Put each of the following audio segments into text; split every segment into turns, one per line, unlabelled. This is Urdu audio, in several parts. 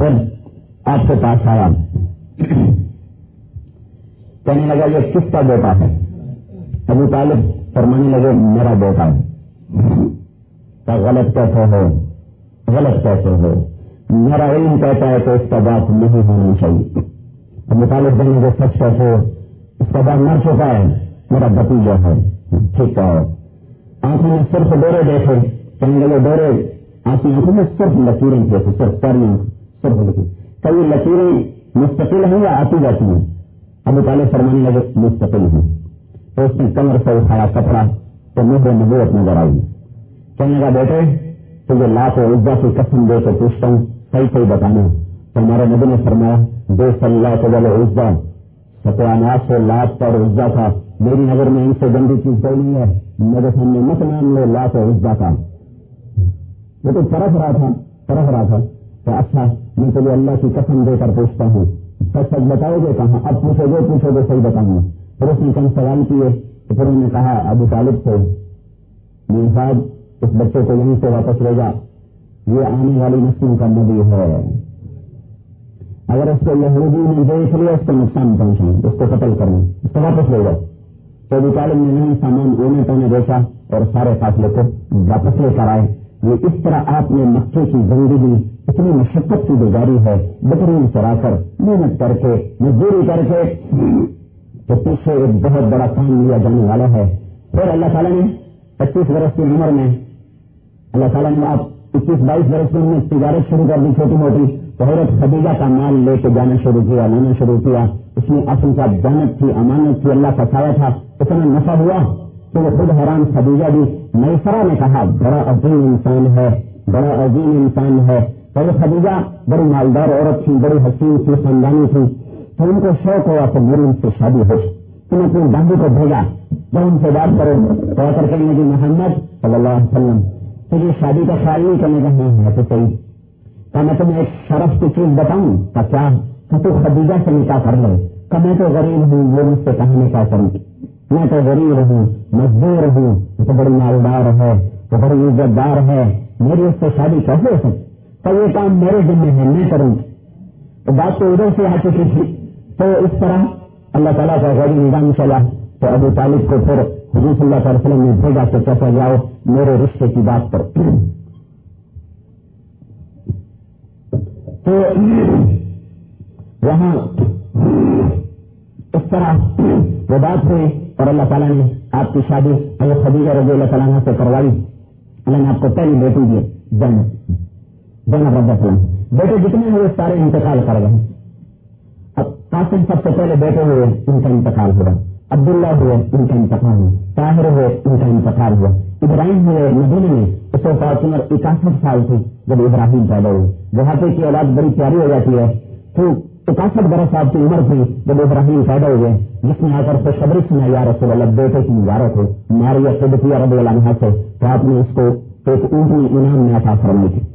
پھر آپ کے پاس آیا۔ کہنے لگا، یہ کس کا بیٹا ہے؟ ابو طالب فرمانے لگے، میرا بیٹا ہے۔ غلط کیسے ہو؟ غلط کیسے ہو؟ میرا علم کہتا ہے کہ اس کا بات نہیں ہونا چاہیے۔ ابو طالب دینے کے سچ کیسے ہو، اس کا بات مر چکا ہے، میرا بتیجا ہے۔ ٹھیک ہے۔ آنکھوں میں صرف ڈورے دیکھے، کہنے لگے، ڈورے، آپ کی آنکھوں میں صرف لکیریں جیسے صرف ساری صرف لکیر کئی لکیریں مستقل ہیں یا آتی جاتی ہیں؟ ابو طالب فرمانے لگے، مستقل ہیں تو اس نے کمر سے اٹھایا کپڑا تو مجھے نبوت نظر آئی۔ کہنے لگا، بیٹے، تجھے لاکھ و عزا کی قسم دے کے پوچھتا ہوں، صحیح صحیح بتانا۔ تو ہمارے نبی نے فرمایا بے صلی اللہ کو عزا ستیاناس سے لاکھ پر عزا تھا۔ میری نظر میں ان سے گندی چیز کوئی نہیں ہے۔ میرے سامنے مت نام لو لاکھ و عزا کا۔ وہ تو طرف رہا تھا، طرف رہا تھا۔ تو اچھا میں تجھے اللہ کی قسم دے کر پوچھتا ہوں۔ سچ سچ بتاؤ گے کہاں؟ اب پوچھو گے پوچھو گے صحیح بتاؤں۔ گا پھر اس نے کم سوال کیے، تو پھر انہوں نے کہا، ابو طالب سے صاحب اس بچے کو یہیں سے واپس لے جا۔ یہ آنے والی نسلوں کا نبی ہے۔ اگر اس کو یہودی نے دیکھ لیا، اس کو نقصان پہنچائیں، اس کو قتل کریں، اس کو واپس لے جاؤ تو ابو طالب نے نہیں سامان اونے پونے دیکھا اور سارے فاصلے کو واپس لے کر آئے۔ یہ اس طرح آپ نے مکے کی زندگی اتنی مشقت کی گزاری ہے بہترین چرا کر، محنت کر کے، مزدوری کر کے۔ تو پیچھے ایک بہت بڑا کام لیا جانے والا ہے۔ پھر اللہ تعالیٰ نے پچیس برس کی عمر میں، اللہ تعالیٰ نے آپ اکیس بائیس برس میں تجارت شروع کر دی چھوٹی موٹی۔ تو حضرت خدیجہ کا مال لے کے جانا شروع کیا، لانا شروع کیا۔ اس میں اصل کا جانت تھی امانت تھی اللہ کا سایہ تھا۔ اتنا نفع ہوا تو وہ خود حیران خدیجہ بھی میسرا نے کہا، بڑا عظیم انسان ہے، بڑا عظیم انسان ہے۔ اور خدیجہ بڑی مالدار عورت تھی، بڑی حسین تھی، خاندانی تھی، تو ان کو شوق ہوا کہ میری ان سے شادی ہو تو نے دادی کو بھیجا، جب ان سے بات کرو، تو کر کے نبی محمد صلی اللہ علیہ وسلم تو یہ شادی کا خیال نہیں کرنے کا نہیں ہے تو صحیح کیا میں تمہیں ایک شرف کی چیز بتاؤں کا کیا کہ تو خدیجہ سے نکاح کر لے۔ کہ میں تو غریب ہوں، وہ مجھ سے کہنے کیا کروں میں تو غریب ہوں، مزدور ہوں تو بڑی مالدار ہے تو بڑی عزت دار ہے، میری اس سے شادی کیسے ہو سکتی؟ تو یہ کام میرے ذمہ ہے، میں کروں۔ تو بات تو ادھر سے آ چکی تھی۔ تو اس طرح اللہ تعالیٰ کا غیر نظام چلا۔ تو ابو طالب کو پھر حضور صلی اللہ علیہ وسلم نے بھیجا کہ چچا جاؤ میرے رشتے کی بات پر۔ تو وہاں اس طرح وہ بات ہوئی اور اللہ تعالیٰ نے آپ کی شادی اگر خدیجہ رضی اللہ تعالیٰ سے کروائی۔ اللہ نے آپ کو پہلی بیٹی دی جنگ جناب رب السلام بیٹے جتنے ہوئے سارے انتقال کر گئے۔ اب قاسم سب سے پہلے بیٹے ہوئے، ان کا انتقال ہوا۔ عبداللہ ہوئے، ان کا انتقال ہوا۔ طاہر ہوئے، ان کا انتقال ہوا۔ ابراہیم ہوئے مدینے میں اس وقت عمر اکاسٹھ سال تھی جب ابراہیم پیدا ہوئے وہاں کی اولاد بڑی پیاری ہو جاتی ہے۔ تو اکاسٹھ برس آپ کی عمر تھی جب ابراہیم پیدا ہوئے۔ جس نے آ کر خوشخبری سنا یا رسول اللہ، بیٹے کی مبارک ہو۔ ماریا خود کیا رب اللہ سے تو آپ نے اس کو ایک اونٹنی انعام میں عطا فرمائی تھی۔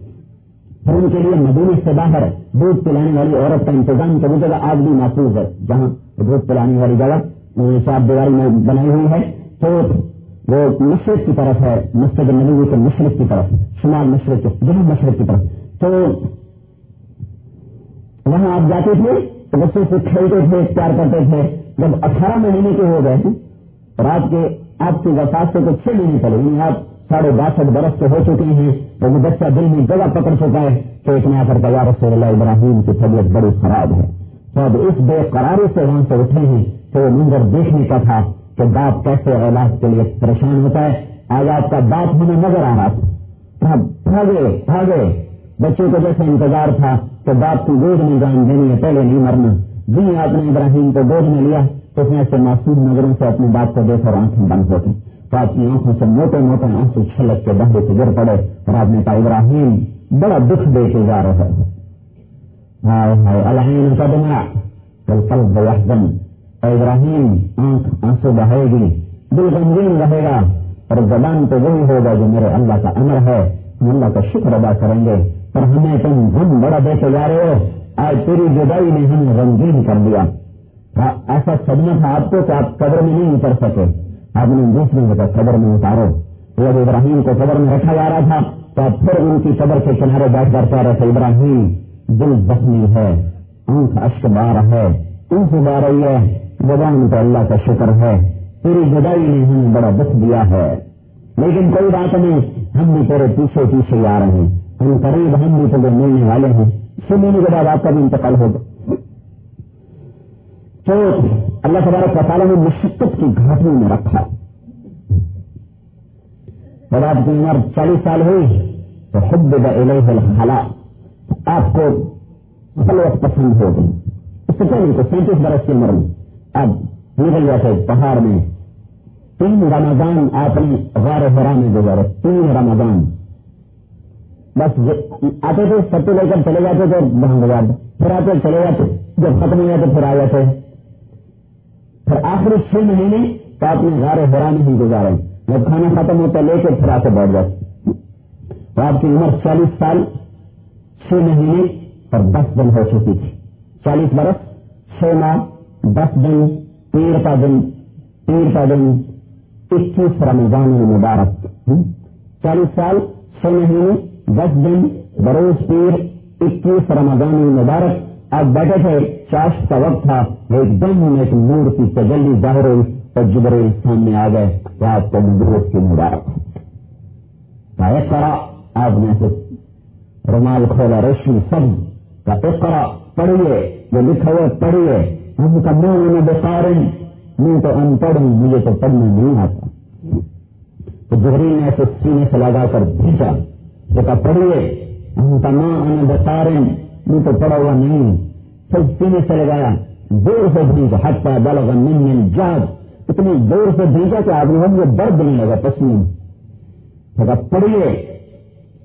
پھر ان کے لیے مدینے سے باہر دودھ پلانے والی عورت کا انتظام کبھی جگہ آج بھی محفوظ ہے۔ جہاں دودھ پلانے والی جگہ چار دیواری میں بنائی ہوئی ہے، تو وہ مشرق کی طرف ہے، مسجد نبی کے مشرق کی طرف، شمال مشرق کے مشرق کی طرف۔ تو وہاں آپ جاتے تھے تو بچے سے کھیلتے تھے، پیار کرتے تھے۔ جب اٹھارہ مہینے کے ہو گئے اور آپ کے آپ کی وفات سے تو چھ مہینے پڑے یعنی آپ ساڑھے باسٹھ برس کے ہو چکے ہیں۔ تو وہ بچہ دل میں جگہ پکڑ چکا ہے تو ایک نیا کر یا رسول اللہ، ابراہیم کی طبیعت بڑی خراب ہے۔ تو اب اس بے قراری سے وہاں سے اٹھے ہیں تو وہ منظر دیکھنے کا تھا کہ باپ کیسے اولاد کے لیے پریشان ہوتا ہے۔ آج آپ کا باپ ہمیں نظر آ رہا تھا۔ بھاگے بھاگے۔ بچوں کو جیسے انتظار تھا کہ باپ کی گود میں جان دینی ہے پہلے نہیں مرنا۔ جی آپ نے ابراہیم کو گود میں لیا تو اس نے ایسے معصوم نظروں سے اپنی باپ کو دیکھا اور آنکھیں بند ہوتی تو آپ کی آنکھوں سے موٹے موٹے آنسو چھلک کے بہرے سے گر پڑے اور آپ نے کہا ابراہیم بڑا دکھ دے کے جا رہا ہے۔ ابراہیم، آنکھ آنسو بہے گی، دل غمگین رہے گا اور زبان تو وہی ہوگا جو میرے اللہ کا امر ہے۔ ہم اللہ کا شکر ادا کریں گے، پر ہمیں تم غم بڑا دے کے جا رہے ہو۔ آج تیری جدائی نے ہمیں غمگین کر دیا۔ ہاں، ایسا صدمہ تھا آپ کو کہ آپ قبر میں نہیں اتر سکے۔ آپ نے دوسری جگہ قبر میں اتارو۔ جب ابراہیم کو قبر میں رکھا جا رہا تھا، تو اب پھر ان کی قبر کے کنارے بیٹھ کر کہہ رہے تھے، ابراہیم، دل زخمی ہے، آنکھ اشک بار ہے ان سے بار رہی ہے، زبان تو اللہ کا شکر ہے، تیری جدائی نے ہمیں بڑا دکھ دیا ہے۔ لیکن کوئی بات نہیں، ہم بھی تیرے پیچھے پیچھے آ رہے ہیں۔ ہم قریب، ہم بھی تمہیں ملنے والے ہیں۔ سننے کے بعد آپ کا بھی انتقال ہوگا۔ تو اللہ تبارک تعالیٰ نے مشقت کی گھاٹی میں رکھا۔ جب آپ کی عمر چالیس سال ہوئی، تو خود الخلا آپ کو خلوت پسند ہو گئی۔ اس سے پہلے تو سینتیس برس کی عمر میں اب نکل جاتے پہاڑ میں تین رمضان آپ نے غار حرا میں گزارے۔ تین رمضان۔ بس آتے تھے، سب لے کر چلے جاتے تھے، وہاں گزارتے۔ پھر آتے، چلے جاتے۔ جب ختم ہو جاتے، پھر آ جاتے۔ پھر آخری چھ مہینے تو آپ نے غار حرا ہی گزارے جب کھانا ختم ہوتا لے کے پھر آ کے بیٹھ جاتے۔ تو آپ کی عمر چالیس سال، چھ مہینے اور دس دن ہو چکی تھی۔ چالیس برس، چھ ماہ، دس دن پیر کا دن پیر کا دن، اکیس رمضان المبارک۔ چالیس سال، چھ مہینے، دس دن، بروز پیر، اکیس رمضان المبارک۔ آپ بیٹھے تھے چاش کا وقت تھا۔ ایک دم ایک نور کی تجلی ظاہر ہوئی اور جبریل سامنے آ گئے تو آپ کو مدروس کی مبارک ایک کرا آپ نے سے رومال کھولا ریشمی سبز۔ کا ایک کرا پڑھیے، جو لکھا ہوا پڑھیے۔ ہم کا منہ میں بخارن۔ میں تو ان پڑھ ہوں مجھے تو پڑھنا نہیں آتا۔ تو جبریل نے ایسے سینے سے لگا کر بھیجا۔ جو پڑھیے، ہم کا ماں ان بخارن، میں تو پڑا ہوا نہیں۔ پھر سینے سے لگایا۔ زور سے بھیجا ہٹا بلغ من من جاد. اتنی زور سے بھیجا کہ آدمی ہم یہ درد نہیں لگا پسینے تھوڑا پڑیے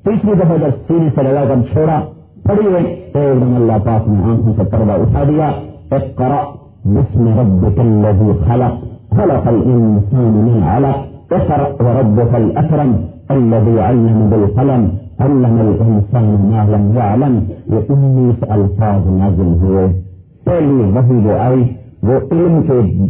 تیسری دفعہ جب سیری سے لگا کر چھوڑا پڑیے تو ایک دم اللہ پاک نے آنکھوں سے پردہ اٹھا دیا ایک بسم رب الذي خلق. خلق الانسان من علق. اقرأ وربك الاكرم الذي علم بالقلم. علم الانسان ما لم يعلم. واني سألفاظ نازل هو. پہلی وہی جو آئی، وہ علم کے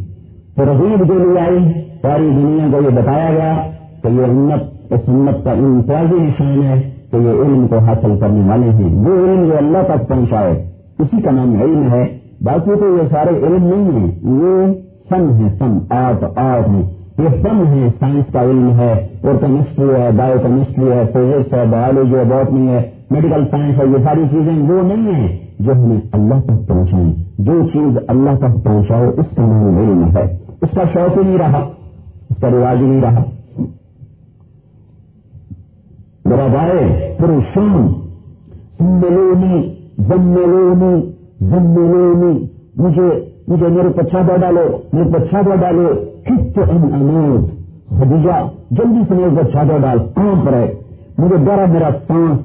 ترغیب کے لیے آئی۔ ساری دنیا کو یہ بتایا گیا کہ یہ امت اس امت کا امتیازی نشان ہے کہ یہ علم کو حاصل کرنے والے ہیں۔ وہ علم جو اللہ تک پہنچائے، اسی کا نام علم ہے۔ باقی تو یہ سارے علم نہیں ہیں۔ یہ فن ہے، فن، آرٹ آرٹ ہے۔ یہ فن ہے، سائنس کا علم ہے۔ اور کیمسٹری ہے بایو کیمسٹری ہے، فزکس ہے، بایولوجی ہے، باٹنی ہے، میڈیکل سائنس ہے، یہ ساری چیزیں وہ نہیں ہیں۔ جو ہمیں اللہ تک پہنچائیں جو چیز اللہ تک پہنچاؤ اس کا نام علم ہے۔ اس کا شوق ہی نہیں رہا، اس کا رواج ہی نہیں رہا۔ میرا بھائی پھر شام زملونی زملونی زملونی مجھے مجھے میرے پچھا ڈالو، میرے پچھا ڈالو۔ کت ان امود خدیجہ، جلدی سے میرے پچھا ڈال کہاں پر ہے مجھے ڈرا میرا سانس۔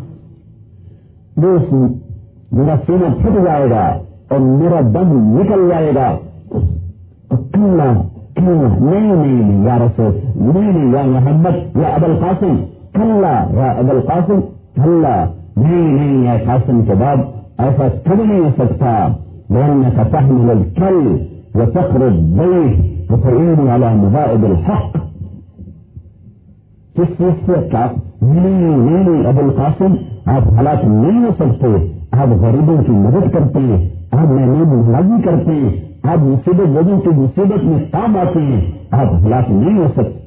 میرا سینا پھٹ جائے گا اور میرا دم نکل جائے گا کیوں کیوں نہیں نہیں یا رسول نہیں نہیں یا محمد یا أبا القاسم. کل یا أبا القاسم. کل نہیں نہیں یا قاسم کے بعد ایسا کبھی نہیں ہو سکتا لأنك تحمل الكل لل کل وتعين على مبائد الحق. کس چیز سے کیا نہیں نہیں أبو القاسم. آپ حالات نہیں ہو آپ غریبوں کی مدد کرتے ہیں آپ محمود لازی کرتے ہیں آپ مصیبت لوگوں کی مصیبت میں کام آتے ہیں آپ ہلاک نہیں ہو سکتے۔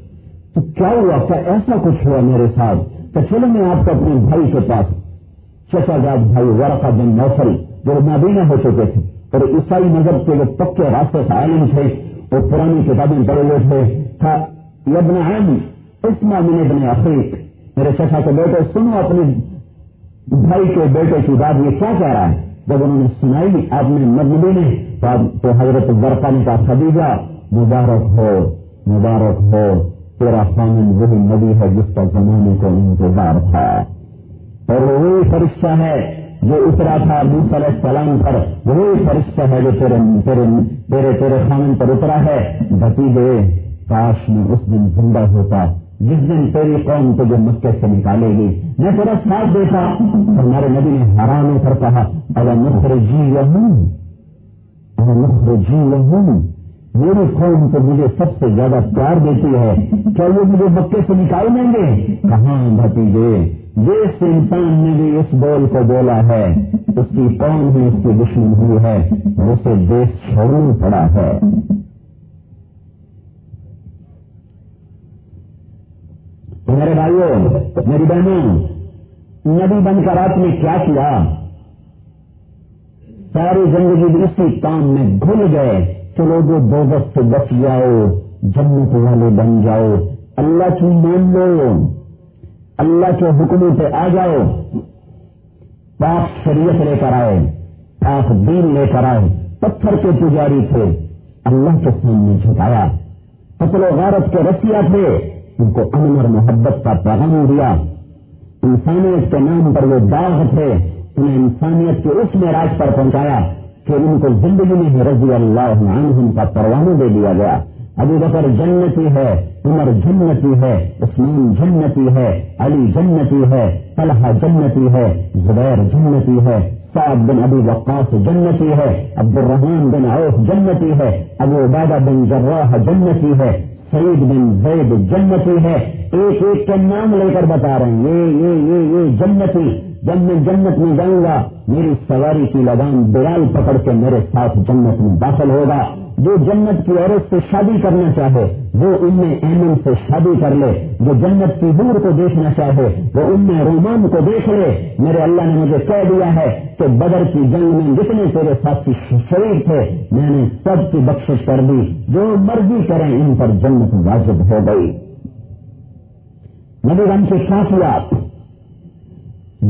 تو کیا ہوا؟ کیا ایسا کچھ ہوا میرے ساتھ؟ تو چلو میں آپ کو اپنے بھائی کے پاس چچا جاج بھائی ورقا بن نوفل، جو نابینا ہو چکے تھے، اور عیسائی مذہب کے وہ پکے راستے سے عالم تھے وہ پرانی کتابیں پڑھے ہوئے تھے، تھا ابن عام اس معاملے ابن عقیق۔ میرے چچا کے بیٹے، سنو اپنے بھائی کے بیٹے کی بات یہ کیا کہہ رہا ہے؟ جب انہوں نے سنائی آپ نے مدنبی نے تو حضرت برقانی کا خدیجہ مبارک ہو مبارک ہو، تیرا خامن وہی نبی ہے جس کا زمانے کو انتظار تھا۔ اور وہی فرشتہ ہے جو اترا تھا موس علیہ السلام پر۔ وہی فرشتہ ہے جو تیرے تیرے تیرے تیرے خامن پر اترا ہے۔ بتیجے کاش میں اس دن زندہ ہوتا۔ جس دن تیری قوم تجھے مکے سے نکالے گی، میں تیرا ساتھ دیکھا ہمارے نبی نے حرام کر کہا، اگر نخر جی رہوں اگر نخر جی رہوں میری قوم تو مجھے سب سے زیادہ پیار دیتی ہے، کیا وہ مجھے مکے سے نکال دیں گے؟ کہاں بھتیجے، جس انسان نے بھی اس بول کو بولا ہے، اس کی قوم بھی اس کی دشمن ہوئی ہے اسے دیش چھوڑنا پڑا ہے۔ میرے بھائیوں، میری بہنوں نبی بن کر آپ نے کیا کیا؟ ساری زندگی اسی کام میں بھول گئے چلو جو دو سے بچ جاؤ، جنت والے بن جاؤ، اللہ کی مان لو، اللہ کے حکموں پہ آ جاؤ، پاک شریعت لے کر آئے، پاک دین لے کر آئے، پتھر کے پجاری تھے، اللہ کے سامنے جھکایا قتل و غارت کے رسیا تھے ان کو امن اور محبت کا پیغام دیا، انسانیت کے نام پر وہ داغ تھے، انہیں انسانیت کے اس میں راج پر پہنچایا کہ ان کو زندگی میں رضی اللہ عنہم کا پروانہ دے دیا گیا۔ ابو بکر جنتی ہے، عمر جنتی ہے، عثمان جنتی ہے، علی جنتی ہے، طلحہ جنتی ہے، زبیر جنتی ہے، سعد بن ابی وقاص جنتی ہے عبد الرحمان بن عوف جنتی ہے، ابو عبادہ بن جراح جنتی ہے سعید بن زید جنتی ہے۔ ایک ایک کے نام لے کر بتا رہے ہیں۔ یہ یہ یہ یہ جنتی، جب میں جنت میں جاؤں گا، میری سواری کی لگام بلال پکڑ کے میرے ساتھ جنت میں داخل ہوگا۔ جو جنت کی عورت سے شادی کرنا چاہے، وہ ان میں ایمن سے شادی کر لے، جو جنت کی دور کو دیکھنا چاہے، وہ ان میں رومان کو دیکھ لے۔ میرے اللہ نے مجھے کہہ دیا ہے کہ بدر کی جنگ میں جتنے تیرے ساتھی شریک تھے، میں نے سب کی بخشش کر دی۔ جو مرضی کریں، ان پر جنت واجب ہو گئی۔ نبی رنگ سے کیا کیا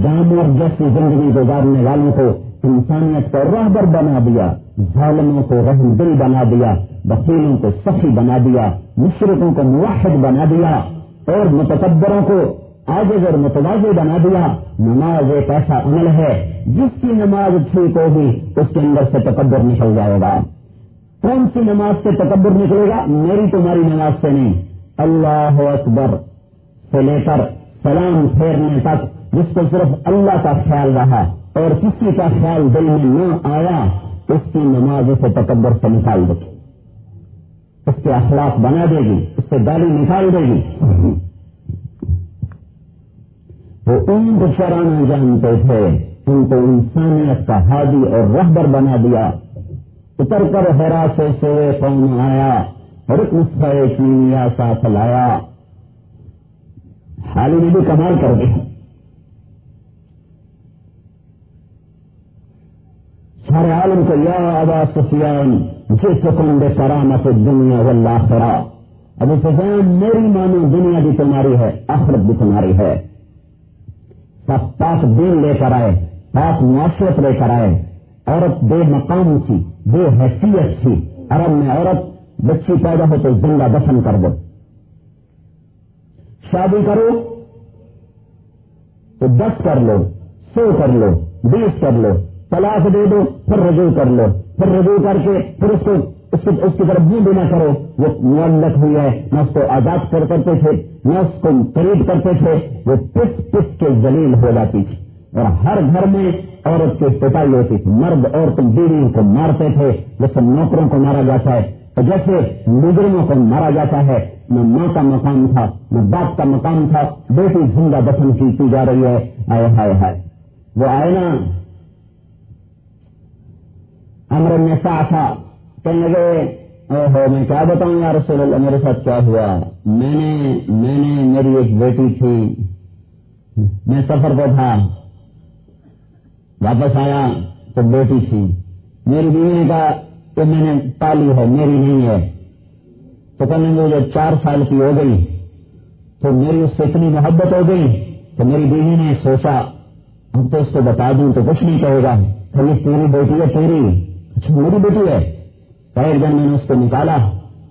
جام اور جیسی زندگی گزارنے والوں کو انسانیت کو رہبر بنا دیا۔ ظالموں کو رحم دل بنا دیا وکیلوں کو سخی بنا دیا مشرقوں کو موحد بنا دیا، اور متکبروں کو آگے اور متوازی بنا دیا۔ نماز ایک ایسا عمل ہے، جس کی نماز ٹھیک ہوگی، اس کے اندر سے تکبر نکل جائے گا۔ کون سی نماز سے تکبر نکلے گا؟ میری تمہاری نماز سے نہیں۔ اللہ اکبر سے لے کر سلام پھیرنے تک، جس کو صرف اللہ کا خیال رہا اور کسی کا خیال دل میں نہ آیا اس کی نماز اسے تکبر سے نکال دے گی۔ اس کے اخلاق بنا دے گی، اس سے گالی نکال دے گی۔ وہ ان کو چرانا جانتے تھے، ان کو انسانیت کا ہادی اور رہبر بنا دیا۔ اتر کر ہرا سے سوئے قوم آیا، اور ایک چینیا ساتھ لایا۔ حال میں بھی کمال کر دیا سارے عالم کو یا ابا سفیان، جس حکم بے کرامت دنیا والآخرہ۔ ابو سفیان، میری مانو دنیا بھی تمہاری ہے، آخرت بھی تمہاری ہے۔ سب پاک دین لے کر آئے، پاک معاشرت لے کر آئے۔ عورت بے مقام تھی، بے حیثیت تھی۔ عرب میں عورت بچی پیدا ہو تو زندہ دفن کر دو۔ شادی کرو تو دس کر لو، سو کر لو، بیس کر لو۔ طلاق دے دو، پھر رجوع کر لو۔ پھر رجوع کر کے پھر اس کو، اس کی اس کی طرف بھی بھی نہ کرو۔ وہ معلت ہوئی ہے، نہ اس کو آزاد کر کرتے تھے، نہ اس کو قریب کرتے تھے۔ وہ پس پس کے زلیل ہو جاتی تھی۔ اور ہر گھر میں عورت کی پٹائی ہوتی تھی۔ مرد عورت بیویوں کو مارتے تھے۔ جیسے نوکروں کو مارا جاتا ہے، اور جیسے مجرموں کو مارا جاتا ہے۔ نہ ماں کا مقام تھا، نہ باپ کا مقام تھا۔ بیٹی زندہ دفن کی جا رہی ہے۔ آئے ہائے ہائے وہ آئے نا۔ امر نسا تھا کہنے لگے ہو میں کیا بتاؤں یا رسول اللہ، میرے ساتھ کیا ہوا؟ میں نے میں نے، میری ایک بیٹی تھی۔ میں سفر پہ تھا۔ واپس آیا تو بیٹی تھی۔ میری بیوی نے کہا کہ میں نے پالی ہے، میری نہیں ہے۔ تو کہنے لگے جب چار سال کی ہو گئی، تو میری اس سے اتنی محبت ہو گئی تو میری بیوی نے سوچا اب تو اس کو بتا دوں تو کچھ نہیں کہے گا۔ تیری بیٹی ہے تیری۔ میری بیٹی ہے۔ ایک دن میں نے اس کو نکالا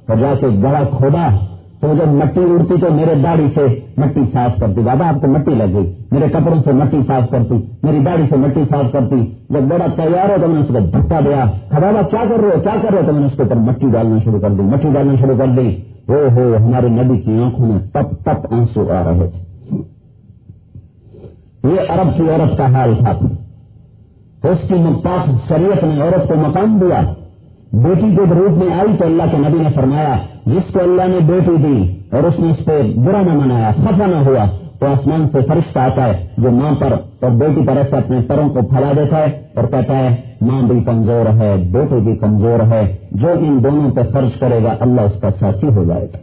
اور جا کے گڑا کھودا تو جب مٹی اڑتی تو میرے داڑھی سے مٹی صاف کرتی۔ بابا آپ کو مٹی لگ گئی۔ میرے کپڑوں سے مٹی صاف کرتی۔ میری داڑھی سے مٹی صاف کرتی۔ جب بڑا تیار ہو تو میں نے اس کو دھکا دیا۔ بابا کیا کر رہے ہو؟ کیا کر رہے ہو؟ تو میں نے اس کے اوپر مٹی ڈالنا شروع کر دی۔ مٹی ڈالنا شروع کر دی۔ او ہو، ہمارے نبی کی آنکھوں میں تپ تپ آنسو آ رہے تھے۔ یہ عرب کی عورت کا حال تھا۔ اس کی مقاف شریعت نے عورت کو مقام دیا۔ بیٹی کے روپ میں آئی تو اللہ کے نبی نے فرمایا، جس کو اللہ نے بیٹی دی اور اس نے اس پہ برا نہ منایا، خفا نہ ہوا، تو آسمان سے فرشتہ آتا ہے، جو ماں پر اور بیٹی پر ایسے اپنے پروں کو پھیلا دیتا ہے اور کہتا ہے، ماں بھی کمزور ہے بیٹے بھی کمزور ہے، جو ان دونوں پہ خرچ کرے گا، اللہ اس کا ساتھی ہو جائے گا۔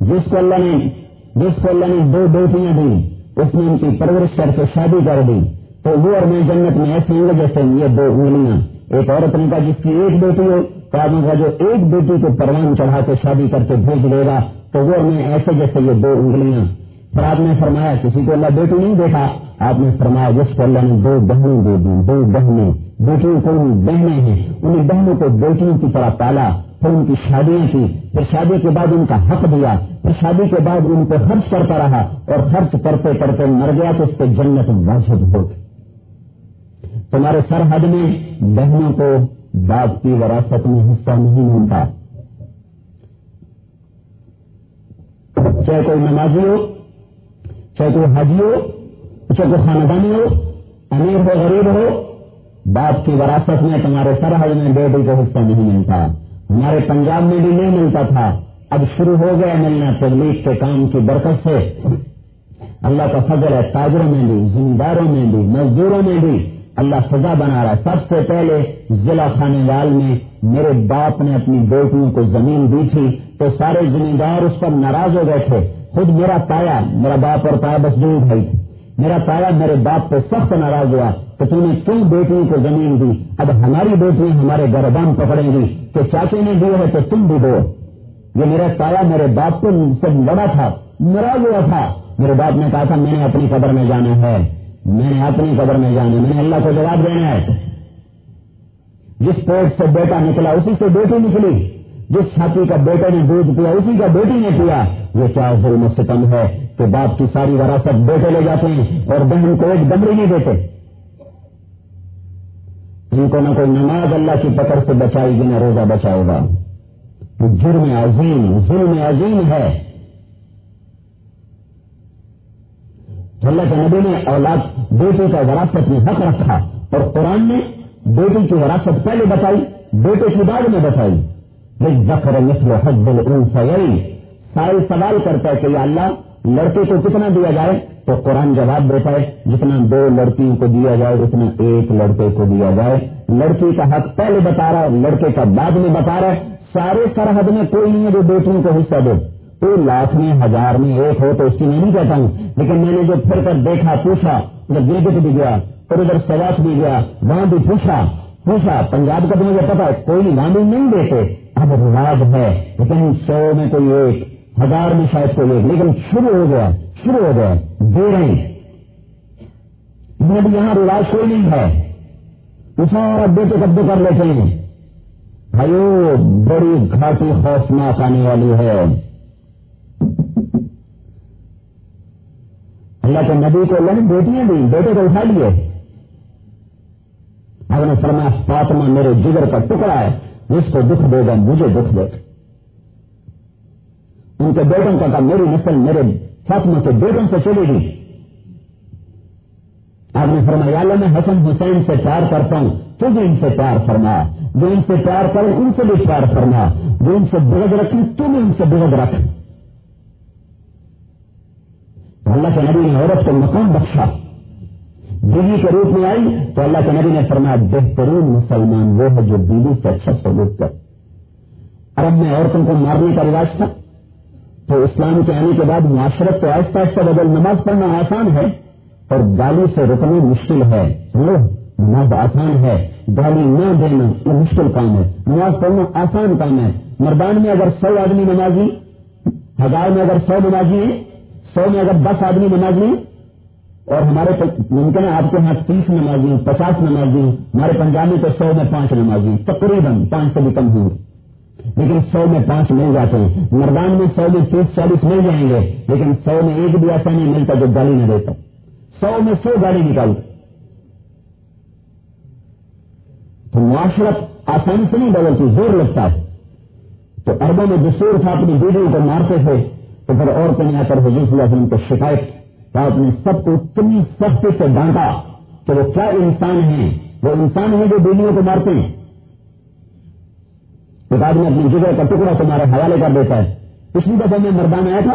جس کو اللہ نے جس کو اللہ نے دو بیٹیاں دی اس نے ان کی پرورش کر کے شادی کر دی۔ تو وہ اور میں جنت میں ایسے ہوں گے جیسے یہ دو انگلیاں۔ ایک عورت نے کہا جس کی ایک بیٹی ہو، تو آپ نے کہا جو ایک بیٹی کو پروان چڑھا کے شادی کر کے بھیج دے گا، تو وہ میں ایسے جیسے یہ دو انگلیاں۔ پھر آپ نے فرمایا، کسی کو اللہ بیٹی نہیں دیکھا؟ آپ نے فرمایا، جس کو اللہ نے دو بہنیں دے دی، دو بہنیں۔ بیٹیوں کو بہنیں ہیں۔ انہیں بہنوں کو بیٹیوں کی طرح پالا، پھر ان کی شادیاں کی۔ پھر شادی کے بعد ان کا حق دیا۔ پھر شادی کے بعد ان کو خرچ کرتا رہا اور خرچ کرتے کرتے مر گیا تو اس پہ جنت واجب ہو گئی تمہارے سرحد میں بہنوں کو باپ کی وراثت میں حصہ نہیں ملتا۔ چاہے کوئی نمازی ہو، چاہے کوئی حاجی ہو، چاہے کوئی خاندانی ہو، امیر ہو، غریب ہو باپ کی وراثت میں تمہارے سرحد میں بیٹی کو حصہ نہیں ملتا۔ ہمارے پنجاب میں بھی نہیں ملتا تھا۔ اب شروع ہو گیا ملنا تبلیغ کے کام کی برکت سے۔ اللہ کا فضل ہے تاجروں میں بھی، زمینداروں میں بھی، مزدوروں میں بھی۔ اللہ سزا بنا رہا ہے۔ سب سے پہلے ضلع خانے وال میں میرے باپ نے اپنی بیٹیوں کو زمین دی تھی تو سارے زمیندار اس پر ناراض ہو گئے تھے۔ خود میرا تایا، میرا باپ اور تایا بس دور بھائی میرا تایا میرے باپ پہ سخت ناراض ہوا تو تم نے کیوں بیٹیوں کو زمین دی؟ اب ہماری بیٹیاں ہمارے گردان پکڑیں گی۔ کہ چاچے نے دیے ہے تو تم بھی دو۔ یہ میرا تایا میرے باپ کو سے لڑا تھا، ناراض ہوا تھا۔ میرے باپ نے کہا تھا، میں نے اپنی قبر میں جانا ہے۔ میں نے اپنی قبر میں جانا میں نے اللہ کو جواب دینا ہے۔ جس پیٹ سے بیٹا نکلا، اسی سے بیٹی نکلی۔ جس چھاتی کا بیٹے نے دودھ پیا، اسی کا بیٹی نے پیا۔ یہ کیا ظلم سے کم ہے کہ باپ کی ساری وراثت بیٹے لے جاتے ہیں اور بہن کو ایک دمری نہیں دیتے۔ ان کو نہ کوئی نماز اللہ کی پکڑ سے بچائے گی، نہ روزہ بچائے گا۔ جرم عظیم، ظلم عظیم ہے۔ اللہ کے نبی نے اولاد بیٹی کا وراثت میں حق رکھا اور قرآن نے بیٹی کی وراثت پہلے بتائی، بیٹے کی بعد میں بتائی۔ ذخر مثل حد الانسیئی سائل سوال کرتا ہے کہ یا اللہ، لڑکے کو کتنا دیا جائے؟ تو قرآن جواب دیتا ہے، جتنا دو لڑکیوں کو دیا جائے، اتنا ایک لڑکے کو دیا جائے۔ لڑکی کا حق پہلے بتا رہا ہے، لڑکے کا بعد میں بتا رہا ہے۔ سارے سرحد میں کوئی نہیں ہے جو بیٹیوں کو حصہ دے۔ تو لاکھ میں، ہزار میں ایک ہو تو اس کی میں نہیں کہتا ہوں۔ لیکن میں نے جو پھر کر دیکھا، پوچھا ادھر گرگٹ بھی گیا، پھر ادھر سواس بھی گیا، وہاں بھی پوچھا پوچھا، پنجاب کا تو مجھے پتا ہے، کوئی وہاں نہیں دیتے۔ اب رواج ہے، لیکن سو میں کوئی ایک، ہزار میں شاید کوئی ایک، لیکن شروع ہو گیا، شروع ہو گیا۔ دے رہے بھی یہاں رواج کوئی نہیں ہے۔ سارا بیٹے قبضے کر لیتے ہیں۔ بھائیو بڑی گھاٹی خوفناک آنے والی ہے۔ اللہ کے نبی کو اللہ نے بیٹیاں دی بیٹے کو اٹھا لیے۔ آپ نے فرمایا، فاطمہ میرے جگر کا ٹکڑا ہے جس کو دکھ دے گا، مجھے دکھ دے۔ گا ان کے بیٹوں کا کہا میری نسل میرے فاطمہ کے بیٹوں سے چلے گی آپ نے فرمایا اللہ، میں حسن حسین سے پیار کرتا ہوں، تو بھی ان سے پیار فرما۔ جو ان سے پیار کرے، ان سے بھی پیار فرما۔ جو ان سے بغد رکھیں تو بھی ان سے بغد رکھ۔ عورت کو مقام بخشا۔ بیوی کے روپ میں آئی تو اللہ کے نبی نے فرمایا، بہترین مسلمان وہ ہے جو بیوی سے اچھا سلوک کر عرب میں عورتوں کو مارنے کا رواج تھا۔ تو اسلام کے آنے کے بعد معاشرت کو آہستہ آہستہ بدل نماز پڑھنا آسان ہے اور گالی سے رکنا مشکل ہے۔ نماز آسان ہے۔ گالی نہ دینا، یہ مشکل کام ہے۔ نماز پڑھنا آسان کام ہے۔ مردان میں اگر سو آدمی نمازی، ہزار میں اگر سو نمازی ہیں سو میں اگر دس آدمی نمازی اور ہمارے ممکن ہے آپ کے یہاں تیس نمازی پچاس نمازی ہمارے پنجاب میں تو سو میں پانچ نمازی تقریباً پانچ سے بھی کم ہوں۔ لیکن سو میں پانچ مل جاتے ہیں۔ مردان میں سو میں تیس چالیس مل جائیں گے، لیکن سو میں ایک بھی ایسا نہیں ملتا جو گالی نہ دیتا سو میں سو گالی نکال تو معاشرت آسانی سے نہیں بدلتی، زور لگتا ہے۔ تو اربوں میں جسور تھا اپنی بیٹیوں کو مارتے تھے تو پھر اور کہیں آ کر حضور صلی اللہ علیہ وسلم کو شکایت آپ نے سب کو اتنی سختی سے ڈانٹا کہ وہ کیا انسان ہیں؟ وہ انسان ہیں جو بیویوں کو مارتے ہیں۔ ایک آدمی اپنی جگہ کا ٹکڑا تمہارے حوالے کر دیتا ہے۔ پچھلی دفعہ میں مردان آیا تھا،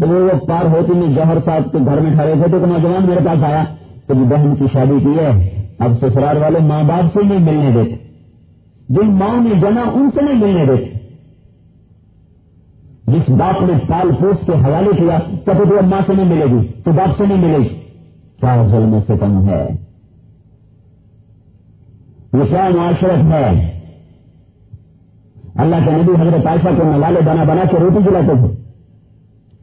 تو وہ پار ہوتی میں جوہر صاحب کے گھر میں کھڑے تھے، تو نوجوان میرے پاس آیا۔ تو بہن کی شادی کی ہے، اب سسرال والے ماں باپ سے نہیں ملنے دیتے۔ جن ماں نے جنا، ان سے نہیں ملنے دیتے۔ جس باپ نے پال پوس کے حوالے کیا کبھی تو ماں سے نہیں ملے گی، تو باپ سے نہیں ملے گی۔ کیا ظلم سے کم ہے؟ یہ کیا معاشرت ہے؟ اللہ کے نبی حضرت عائشہ کو نوالے بنا بنا کے روٹی جلاتے تھے۔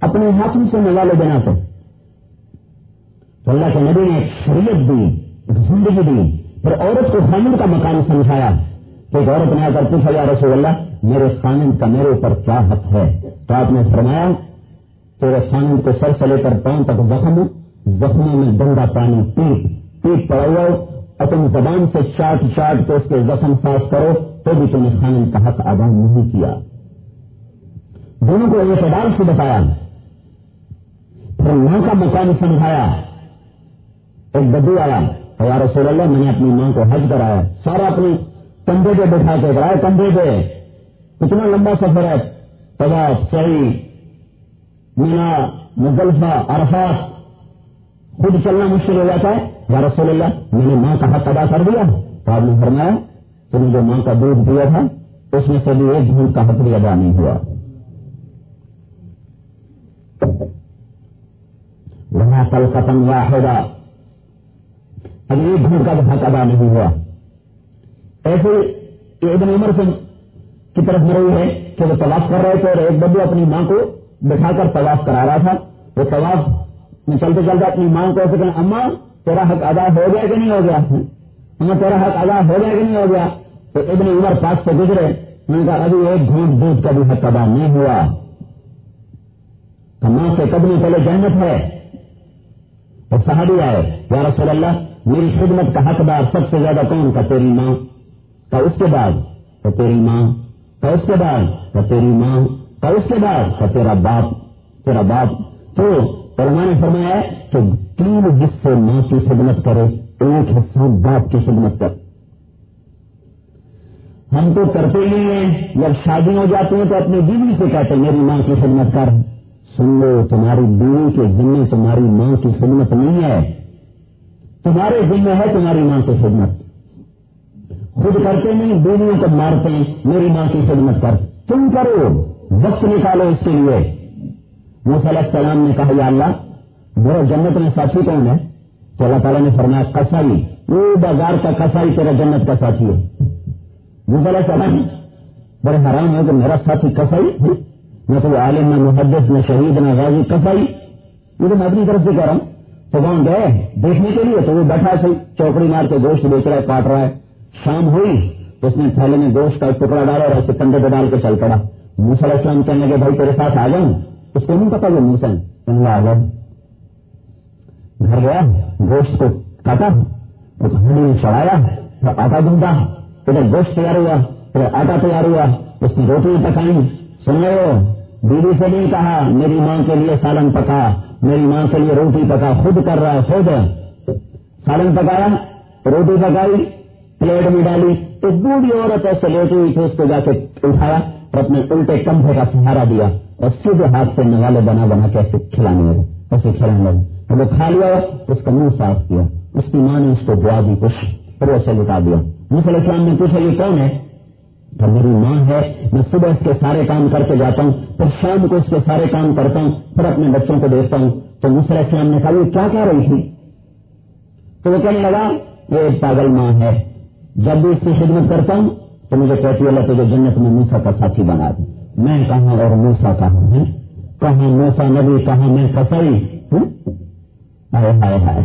اپنے ہاتھوں سے نوالے بناتے۔ تو اللہ کے نبی نے ایک شریعت دی، ایک زندگی دی۔ پھر عورت کو خامن کا مکان سمجھایا کہ ایک عورت نے آ کر پوچھا، یا رسول اللہ، میرے خامن کا میرے اوپر کیا حق ہے؟ تو آپ نے فرمایا تیرے خامن کو سر سے لے کر پاؤں تک زخم زخموں میں گندا پانی پیٹ پیٹ پڑا ہوا اپنی زبان سے چاٹ چاٹ کے اس کے زخم صاف کرو، تو بھی تم نے خامن کا حق ادا نہیں کیا۔ دونوں کو اعتدال سے بتایا۔ پھر ماں کا مقام سمجھایا۔ ایک بدو آیا۔ یا رسول اللہ، میں نے اپنی ماں کو حج کرایا۔ سارا اپنی کندھے پہ بٹھا کے کرائے کندھے پہ، کتنا لمبا سفر ہے طواف صحیح مینا، مزلفہ عرفات خود چلنا مشکل ہو جاتا ہے۔ یا رسول اللہ، میں نے ماں کا حق ادا کر دیا۔ تو آپ نے فرمایا تم جو ماں کا دودھ دیا تھا، اس میں سے بھی ایک جھوٹ کا حق بھی ادا نہیں ہوا۔ وہاں کل ختم ہوا ہوگا ابھی ایک گھنٹ کا حق ادا نہیں ہوا۔ ایسے ابن عمر سے کی طرف رہی ہے۔ کہ وہ تلاش کر رہے تھے اور ایک بدو اپنی ماں کو بٹھا کر تلاش کرا رہا تھا۔ وہ تلاش میں چلتے چلتے اپنی ماں کو ایسے کہ اما، تیرا حق ادا ہو گیا کہ نہیں ہو گیا؟ اما، تیرا حق ادا ہو گیا کہ نہیں ہو گیا؟ تو ابن عمر پاس سے گزرے۔ میں نے کہا، ابھی ایک گھونٹ دودھ کا بھی حق ادا نہیں ہوا۔ ماں سے قدمی پہلے جنت ہے۔ اور صحابی آئے، یا رسول اللہ، میری خدمت کا حقدار سب سے زیادہ کون کا تیری ماں؟ کا اس کے بعد تو تیری ماں کا اس کے بعد تو تیری ماں کا اس کے بعد تو تیرا باپ تیرا باپ۔ تو علماء نے فرمایا کہ تین حصے ماں کی خدمت کرے، ایک حصہ باپ کی خدمت کر۔ ہم تو کرتے ہی ہیں، جب شادی ہو جاتی ہیں تو اپنی بیوی سے کہتے ہیں، میری ماں کی خدمت کر۔ سن لو، تمہاری بیوی کے ذمے تمہاری ماں کی خدمت نہیں ہے۔ تمہارے ذمے ہے تمہاری ماں کی خدمت۔ خود کرتے نہیں بیویوں کو مارتے ہیں۔ میری ماں کی خدمت کر تم کرو۔ وقت نکالو اس کے لیے۔ علیہ السلام نے کہا، یا اللہ میرا جنت میں ساتھی کون ہے؟ تو اللہ تعالیٰ نے فرمایا کسائی وہ بازار کا کسائی تیرا جنت کا ساتھی ہے۔ علیہ السلام، بڑے حرام ہے کہ میرا ساتھی کسائی میں تو عالم، میں محدث، میں شہید، میں غازی کسائی یہ تو میں اپنی طرف سے کہہ رہا ہوں۔ تو کون گئے، دیکھنے کے لیے تو وہ بیٹھا سی چوکڑی مار کے گوشت بیچ رہا ہے کاٹ رہا ہے۔ شام ہوئی تو اس نے تھیلے میں گوشت کا ٹکڑا ڈالا اور ایسے کندھے پہ ڈال کے چل پڑا۔ علیہ السلام کہنے لگے، بھائی تیرے ساتھ آ جاؤں؟ اس کو نہیں پتا وہ موسن آ گیا گھر گیا، گوشت کو کاٹا ہنڈی میں چڑھایا آٹا گندا ادھر گوشت تیار ہوا، ادھر آٹا تیار ہوا، اس نے روٹی پکائی سن رہے ہو بیوی سے نہیں کہا، میری ماں کے لیے سالن پکا، میری ماں کے لیے روٹی پکا، خود کر رہا ہے، خود۔ سالن پکایا، روٹی پکائی پلیٹ میں ڈالی تو بوڑھی عورت ایسے لیٹی ہوئی تھی، اس کو جا کے اٹھایا اور اپنے الٹے کمبے کا سہارا دیا اور سیدھے ہاتھ سے نوالے بنا بنا کے ایسے کھلانے لگے، ایسے کھلانے لگے۔ وہ کھا لیا، اس کا منہ صاف کیا، اس کی ماں نے اس کو دعا دی، کچھ پھر اسے لٹا دیا۔ علیہ السلام نے پوچھا، یہ کون ہے؟ تو میری ماں ہے، میں صبح اس کے سارے کام کر کے جاتا ہوں، پھر شام کو اس کے سارے کام کرتا ہوں، پھر اپنے بچوں کو دیکھتا ہوں۔ تو علیہ السلام نے کہا، یہ کیا کہہ رہی تھی؟ تو وہ کہنے لگا، یہ ایک پاگل ماں ہے۔ جب بھی اس کی خدمت کرتا ہوں تو مجھے کہتی اللہ تجھے جنت میں موسا کا ساتھی بنا دوں میں کہاں اور موسا کہاں ہے کہاں موسا نبی، کہاں میں کسائی ہائے ہائے ہائے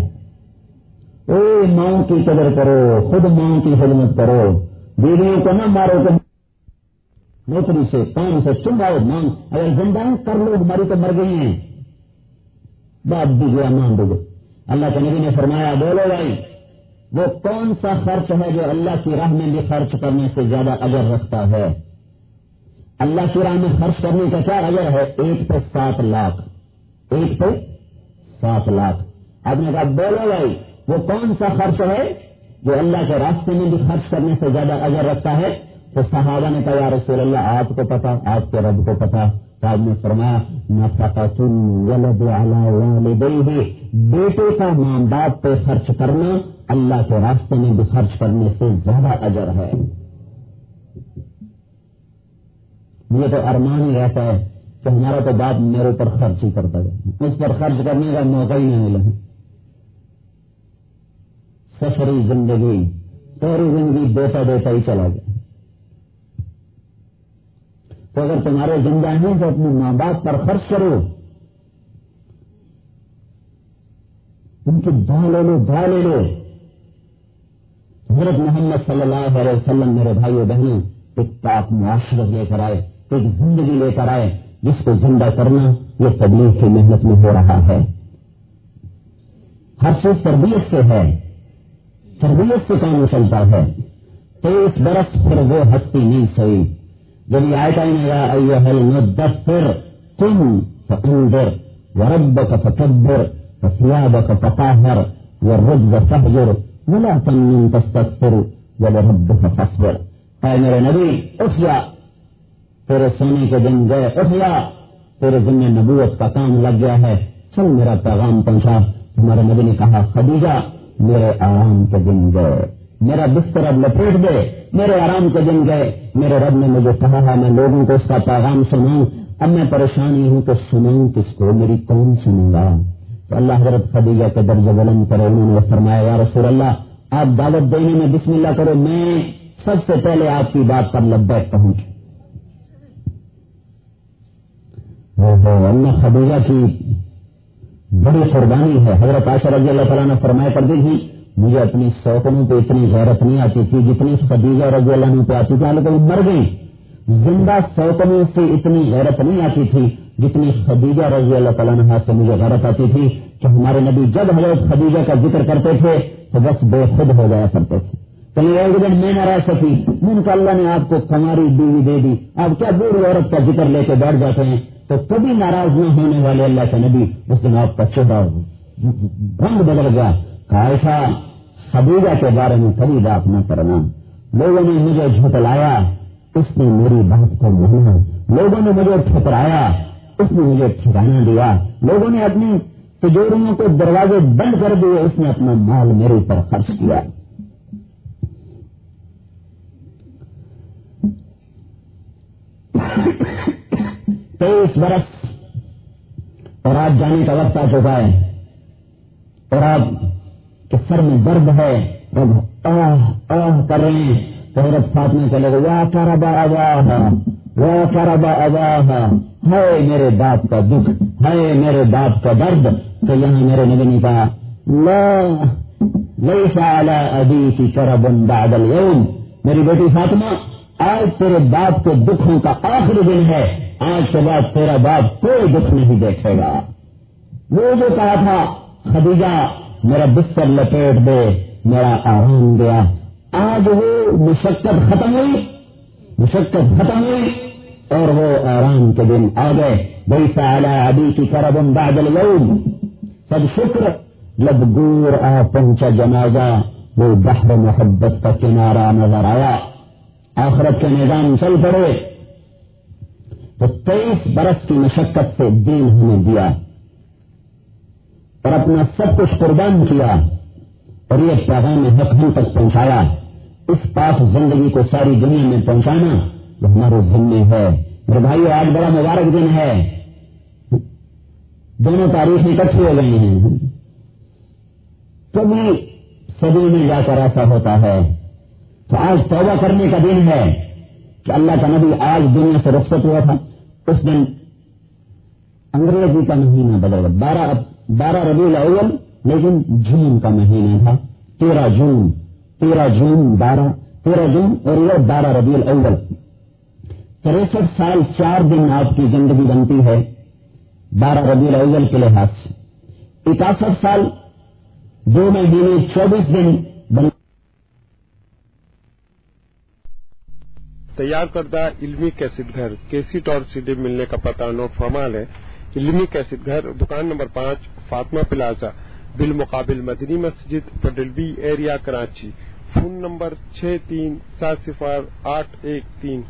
اے ماؤں کی قدر کرو، خود ماؤں کی خدمت کرو۔ بیویوں کو نہ مارو کہ نوکری سے، کام سے چنگاؤ مانگ اگر زندہ کر لو، ہماری تو مر گئی ہیں۔ بات دیجیے مان دو اللہ کے نبی نے فرمایا، بولو بھائی وہ کون سا خرچ ہے جو اللہ کی راہ میں بھی خرچ کرنے سے زیادہ اجر رکھتا ہے؟ اللہ کی راہ میں خرچ کرنے کا کیا اجر ہے؟ ایک پہ سات لاکھ۔ ایک پہ سات لاکھ۔ آپ نے کہا، بولو بھائی، وہ کون سا خرچ ہے جو اللہ کے راستے میں بھی خرچ کرنے سے زیادہ اجر رکھتا ہے؟ تو صحابہ نے کہا، یا رسول اللہ، آپ کو پتا، آپ کے رب کو پتا۔ تو آپ نے فرمایا نفقت ولد علی والدیہ۔ بیٹے کا ماں باپ پہ خرچ کرنا اللہ کے راستے میں بھی خرچ کرنے سے زیادہ اجر ہے۔ یہ تو ارمان ہی رہتا ہے کہ ہمارا تو باپ میرے اوپر خرچ ہی کرتا ہے۔ اس پر خرچ کرنے کا موقع ہی نہیں ملا۔ سفری زندگی، ساری زندگی دیتا دیتا ہی چلا گیا۔ تو اگر تمہارے زندہ ہیں تو اپنے ماں باپ پر خرچ کرو۔ ان کی دعا لے لو دعا لے لو۔ حضرت محمد صلی اللہ علیہ وسلم میرے بھائی بہنوں ایک پاک معاشرت لے کر آئے، ایک زندگی لے کر آئے، جس کو زندہ کرنا یہ تبلیغ کی محنت میں ہو رہا ہے۔ ہر چیز تربیت سے ہے، تربیت سے کام چلتا ہے۔ تیئیس برس پھر وہ ہستی نہیں سوئی۔ جب یہ آئے مدثر تم فانذر وربك فكبر وثيابك فطهر والرجز فهجر ولا تمنن تستكثر ولربك فاصبر. اے میرے نبی اٹھ جا تیرے سونے کے دن گئے اٹھ جا تیرے ذمہ نبوت کا کام لگ گیا ہے۔ چل میرا پیغام پہنچا۔ تمہارے نبی نے کہا، خدیجہ، میرے آرام کے دن گئے۔ میرا بستر اب لپیٹ دے۔ میرے آرام کے دن گئے۔ میرے رب نے مجھے کہا ہے میں لوگوں کو اس کا پیغام سناؤں۔ اب میں پریشانی ہوں تو سناؤں کس کو؟ میری کون سنوں گا۔ تو اللہ حضرت خدیجہ کے درج بلند کرے انہوں نے فرمایا، یا رسول اللہ، آپ دعوت دینے میں بسم اللہ کرو، میں سب سے پہلے آپ کی بات پر لبیک پہنچ اللہ خدیجہ کی بڑی قربانی ہے۔ حضرت عاشر رضی اللہ تعالیٰ نے فرمایا کر دی تھی مجھے اپنی سوکنوں پہ اتنی غیرت نہیں آتی تھی جتنی خدیجہ رضی اللہ پہ آتی تھی لیکن مر گئی زندہ سوکنوں سے اتنی غیرت نہیں آتی تھی جتنی خدیجہ رضی اللہ تعالیٰ نے سے مجھے غیرت آتی تھی کہ ہمارے نبی جب حضرت خدیجہ کا ذکر کرتے تھے تو بس بے خود ہو جایا کرتے تھے۔ کہیں ایک دن میں نہ رہ سکی من کا اللہ نے آپ کو کماری بیوی دے دی، آپ کیا بوڑھی عورت کا ذکر لے کے بیٹھ جاتے ہیں؟ تو کبھی ناراض نہ ہونے والے اللہ کے نبی اس دن آپ کا چہرہ رنگ بدل گیا۔ ایسا خدیجہ کے بارے میں کبھی بات نہ کرنا۔ لوگوں نے مجھے جھٹلایا۔ اس نے میری بات کو مانا لوگوں نے مجھے ٹھکرایا، اس نے مجھے ٹھکانا دیا۔ لوگوں نے اپنی تجوریوں کو دروازے بند کر دیے، اس نے اپنا مال میرے اوپر خرچ کیا۔ تیئیس برس اور آج جانے کا وقت آ چکا ہے۔ اور آپ کے سر میں درد ہے۔ آہ آہ کر رہے ہیں۔ عورت فاطمہ چلے گا یا کاربا اباہ یا کاربا اباہ ہے میرے باپ کا دکھ ہے میرے باپ کا درد تو یہاں میرے نبی نے کہا ليس على أبيك كرب بعد اليوم۔ میری بیٹی فاطمہ، آج تیرے باپ کے دکھوں کا آخری دن ہے، آج کے بعد تیرا باپ کوئی دکھ نہیں دیکھے گا۔ وہ جو کہا تھا، خدیجہ، میرا بستر لپیٹ دے، میرا آرام دیا۔ آج وہ مشقت ختم ہوئی مشقت ختم ہوئی اور وہ آرام کے دن آ گئے بھائی سال ابھی کی کرب بعد اليوم سب شکر جب دور آ پہنچا جنازہ وہ بحر محبت کا کنارہ نظر آیا آخرت کے نظام چل پڑے تو تیئیس برس کی مشقت سے دین ہمیں دیا اور اپنا سب کچھ قربان کیا اور یہ پیغام حق ہم تک پہنچایا اس پاس زندگی کو ساری دنیا میں پہنچانا یہ ہمارے ذمے ہے۔ میرے بھائی آج بڑا مبارک دن ہے۔ دونوں تاریخ اکٹھے ہو گئے ہیں۔ کبھی سبھی میں جا کر ایسا ہوتا ہے۔ تو آج توبہ کرنے کا دن ہے کہ اللہ کا نبی آج دنیا سے رخصت ہوا تھا۔ اس دن انگریزی کا مہینہ بدل گیا بارہ بارہ ربیع الاول، لیکن جون کا مہینہ تھا، تیرہ جون۔ تیرہ جون بارہ تیرہ جون اور یہ بارہ ربیع الاول۔ تریسٹھ سال چار دن آپ کی زندگی بنتی ہے، بارہ ربیع الاول کے لحاظ سے۔ اکاسٹھ سال دو مہینے چوبیس دن بن
تیار کردہ علمی کیسٹ گھر کیسٹ اور سی ڈی ملنے کا پتہ نوٹ فرمال ہے علمی کیسٹ گھر، دکان نمبر پانچ، فاطمہ پلازا۔ بالمقابل مدنی مسجد پٹل B area, Karachi, phone number چھ تین سات صفار آٹھ ایک تین۔